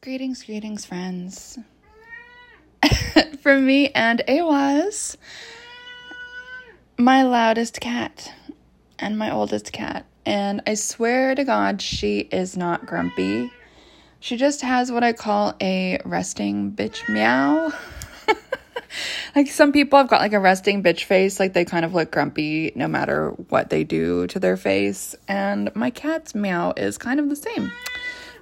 Greetings, greetings, friends. From me and Awaz, my loudest cat and my oldest cat. And I swear to God, she is not grumpy. She just has what I call a resting bitch meow. like some people have got like a resting bitch face, like they kind of look grumpy no matter what they do to their face. And my cat's meow is kind of the same.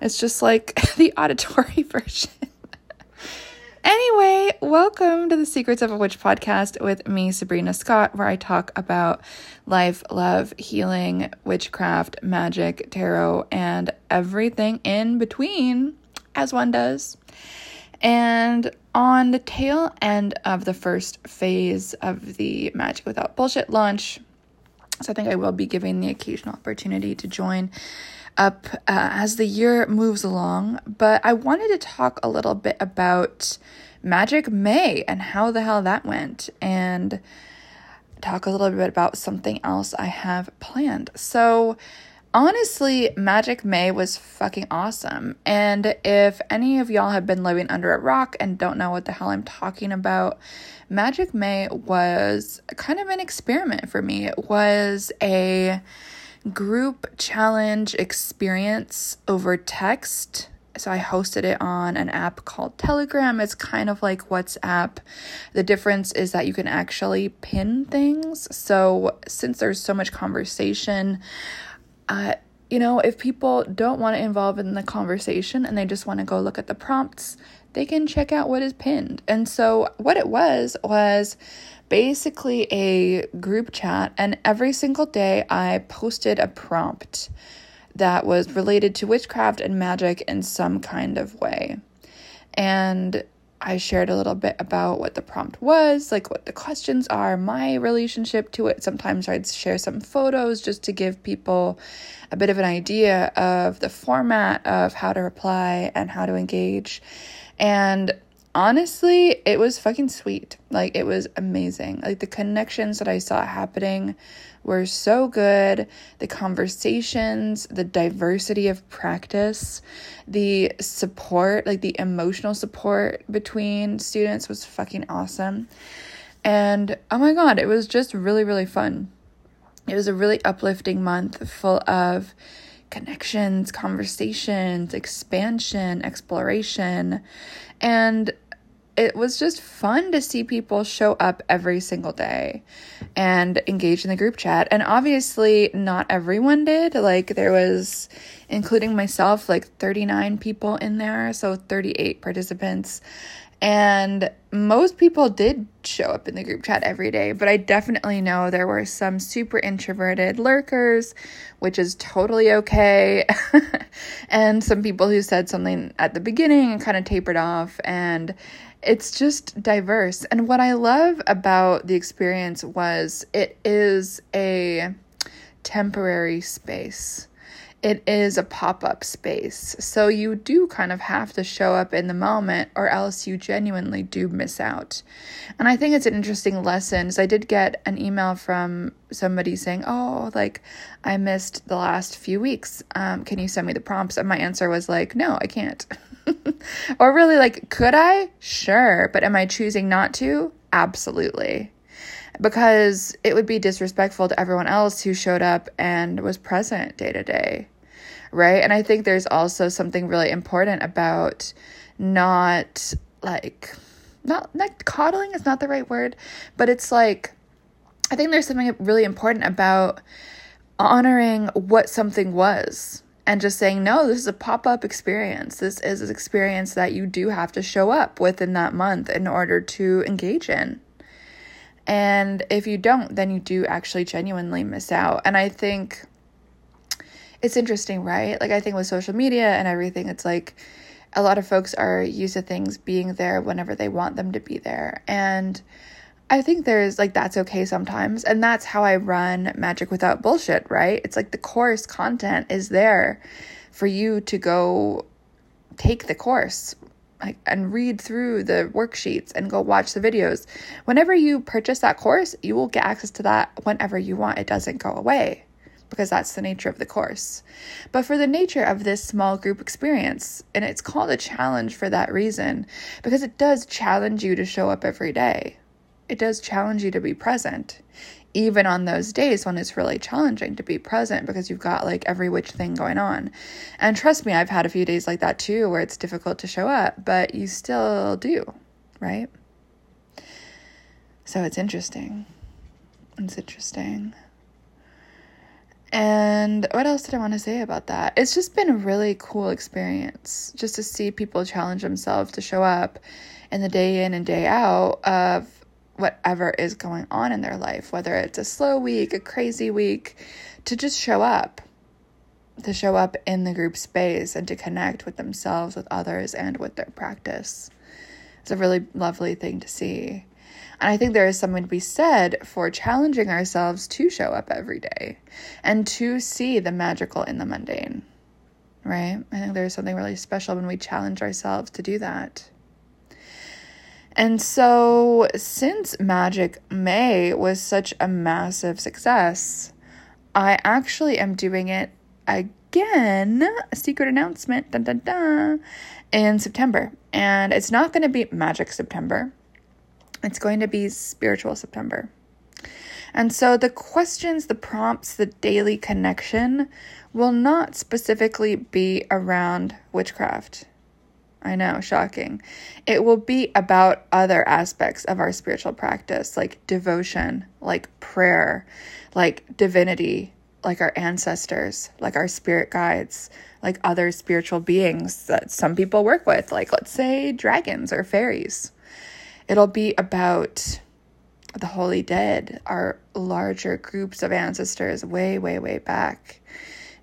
It's just like the auditory version. anyway, welcome to the Secrets of a Witch podcast with me, Sabrina Scott, where I talk about life, love, healing, witchcraft, magic, tarot, and everything in between, as one does. And on the tail end of the first phase of the Magic Without Bullshit launch, so I think I will be giving the occasional opportunity to join up uh, as the year moves along. But I wanted to talk a little bit about Magic May and how the hell that went, and talk a little bit about something else I have planned. So, honestly, Magic May was fucking awesome. And if any of y'all have been living under a rock and don't know what the hell I'm talking about, Magic May was kind of an experiment for me. It was a group challenge experience over text. So I hosted it on an app called Telegram. It's kind of like WhatsApp. The difference is that you can actually pin things. So since there's so much conversation, uh, you know, if people don't want to involve in the conversation and they just want to go look at the prompts, they can check out what is pinned. And so what it was was basically a group chat, and every single day I posted a prompt that was related to witchcraft and magic in some kind of way. And I shared a little bit about what the prompt was, like what the questions are, my relationship to it. Sometimes I'd share some photos just to give people a bit of an idea of the format of how to reply and how to engage. And honestly, it was fucking sweet. Like, it was amazing. Like, the connections that I saw happening were so good. The conversations, the diversity of practice, the support, like the emotional support between students was fucking awesome. And oh my God, it was just really, really fun. It was a really uplifting month full of connections, conversations, expansion, exploration. And it was just fun to see people show up every single day and engage in the group chat. And obviously, not everyone did. Like, there was, including myself, like 39 people in there, so 38 participants. And most people did show up in the group chat every day, but I definitely know there were some super introverted lurkers, which is totally okay. and some people who said something at the beginning and kind of tapered off. And it's just diverse. And what I love about the experience was it is a temporary space. It is a pop up space. So you do kind of have to show up in the moment, or else you genuinely do miss out. And I think it's an interesting lesson. I did get an email from somebody saying, Oh, like, I missed the last few weeks. Um, can you send me the prompts? And my answer was like, No, I can't. or really, like, could I? Sure. But am I choosing not to? Absolutely. Because it would be disrespectful to everyone else who showed up and was present day to day. Right. And I think there's also something really important about not like, not like coddling is not the right word, but it's like, I think there's something really important about honoring what something was and just saying, no, this is a pop up experience. This is an experience that you do have to show up within that month in order to engage in. And if you don't, then you do actually genuinely miss out. And I think it's interesting, right? Like, I think with social media and everything, it's like a lot of folks are used to things being there whenever they want them to be there. And I think there's like that's okay sometimes. And that's how I run Magic Without Bullshit, right? It's like the course content is there for you to go take the course like, and read through the worksheets and go watch the videos. Whenever you purchase that course, you will get access to that whenever you want. It doesn't go away because that's the nature of the course. But for the nature of this small group experience, and it's called a challenge for that reason, because it does challenge you to show up every day. It does challenge you to be present, even on those days when it's really challenging to be present because you've got like every which thing going on. And trust me, I've had a few days like that too where it's difficult to show up, but you still do, right? So it's interesting. It's interesting. And what else did I want to say about that? It's just been a really cool experience just to see people challenge themselves to show up in the day in and day out of whatever is going on in their life, whether it's a slow week, a crazy week, to just show up, to show up in the group space and to connect with themselves, with others, and with their practice. It's a really lovely thing to see. And I think there is something to be said for challenging ourselves to show up every day and to see the magical in the mundane, right? I think there's something really special when we challenge ourselves to do that. And so, since Magic May was such a massive success, I actually am doing it again, a secret announcement, dun dun dun, in September. And it's not going to be Magic September, it's going to be Spiritual September. And so, the questions, the prompts, the daily connection will not specifically be around witchcraft I know, shocking. It will be about other aspects of our spiritual practice, like devotion, like prayer, like divinity, like our ancestors, like our spirit guides, like other spiritual beings that some people work with, like let's say dragons or fairies. It'll be about the holy dead, our larger groups of ancestors way, way, way back.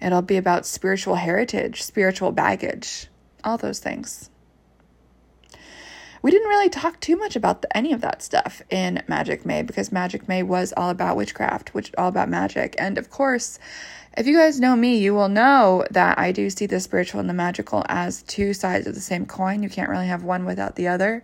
It'll be about spiritual heritage, spiritual baggage, all those things we didn't really talk too much about the, any of that stuff in Magic May because Magic May was all about witchcraft, which all about magic. And of course, if you guys know me, you will know that I do see the spiritual and the magical as two sides of the same coin. You can't really have one without the other.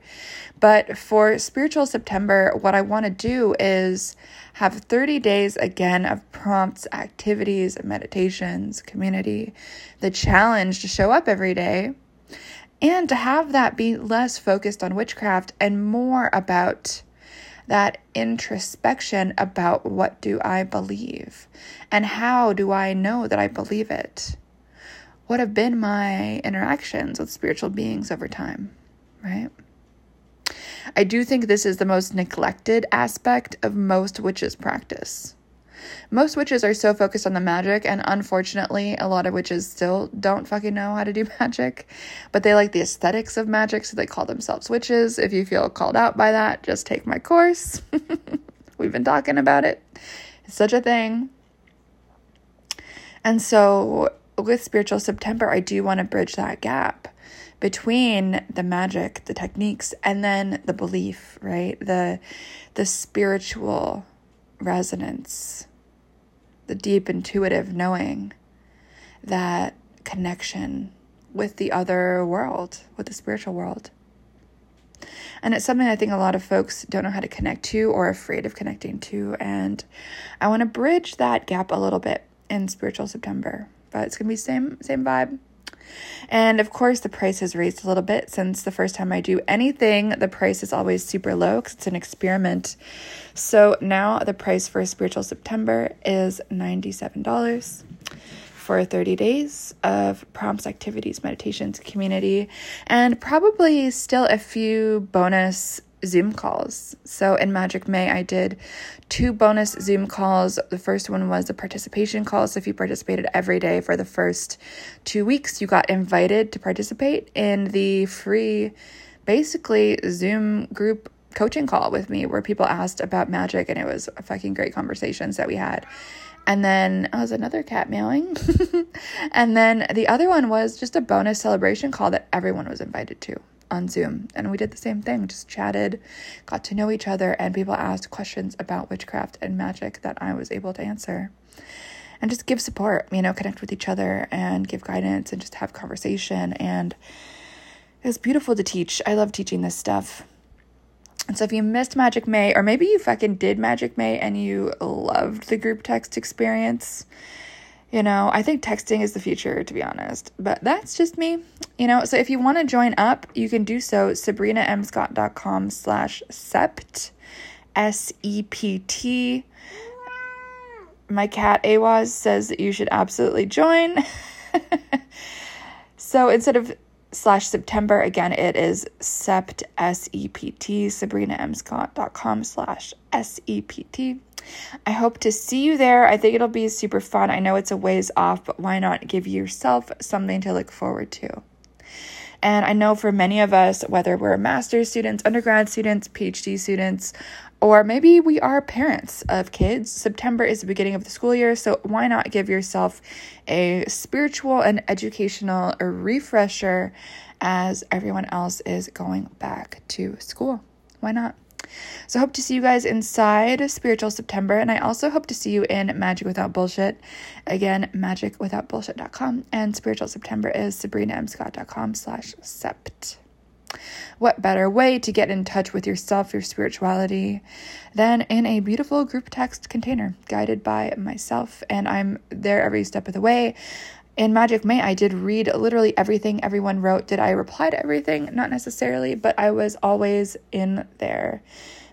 But for Spiritual September, what I want to do is have 30 days again of prompts, activities, meditations, community, the challenge to show up every day and to have that be less focused on witchcraft and more about that introspection about what do I believe and how do I know that I believe it? What have been my interactions with spiritual beings over time, right? I do think this is the most neglected aspect of most witches' practice. Most witches are so focused on the magic, and unfortunately, a lot of witches still don't fucking know how to do magic, but they like the aesthetics of magic, so they call themselves witches. If you feel called out by that, just take my course. We've been talking about it. It's such a thing. And so, with Spiritual September, I do want to bridge that gap between the magic, the techniques, and then the belief, right? The the spiritual resonance, the deep intuitive knowing, that connection with the other world, with the spiritual world. And it's something I think a lot of folks don't know how to connect to or afraid of connecting to. And I want to bridge that gap a little bit in Spiritual September. But it's going to be same same vibe. And of course, the price has raised a little bit since the first time I do anything. The price is always super low because it's an experiment. So now the price for Spiritual September is $97 for 30 days of prompts, activities, meditations, community, and probably still a few bonus Zoom calls. So in Magic May, I did two bonus Zoom calls. The first one was a participation call. So if you participated every day for the first two weeks, you got invited to participate in the free, basically, Zoom group coaching call with me where people asked about magic and it was a fucking great conversations that we had. And then I oh, was another cat meowing. and then the other one was just a bonus celebration call that everyone was invited to on Zoom. And we did the same thing, just chatted, got to know each other, and people asked questions about witchcraft and magic that I was able to answer. And just give support, you know, connect with each other and give guidance and just have conversation. And it was beautiful to teach. I love teaching this stuff. And so if you missed Magic May, or maybe you fucking did Magic May and you loved the group text experience, You know, I think texting is the future, to be honest. But that's just me. You know, so if you want to join up, you can do so. SabrinaMScott.com slash sept, S E P T. My cat Awaz says that you should absolutely join. so instead of slash September, again, it is sept, S E P T, SabrinaMScott.com slash S E P T. I hope to see you there. I think it'll be super fun. I know it's a ways off, but why not give yourself something to look forward to? And I know for many of us, whether we're master's students, undergrad students, PhD students, or maybe we are parents of kids, September is the beginning of the school year, so why not give yourself a spiritual and educational refresher as everyone else is going back to school? Why not? So, hope to see you guys inside Spiritual September. And I also hope to see you in Magic Without Bullshit. Again, magicwithoutbullshit.com. And Spiritual September is sabrinamscott.com slash sept. What better way to get in touch with yourself, your spirituality, than in a beautiful group text container guided by myself? And I'm there every step of the way. In Magic May, I did read literally everything everyone wrote. Did I reply to everything? Not necessarily, but I was always in there,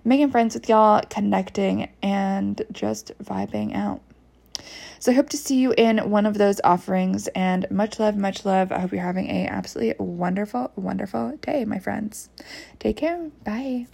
making friends with y'all, connecting, and just vibing out. So I hope to see you in one of those offerings and much love, much love. I hope you're having a absolutely wonderful, wonderful day, my friends. Take care. Bye.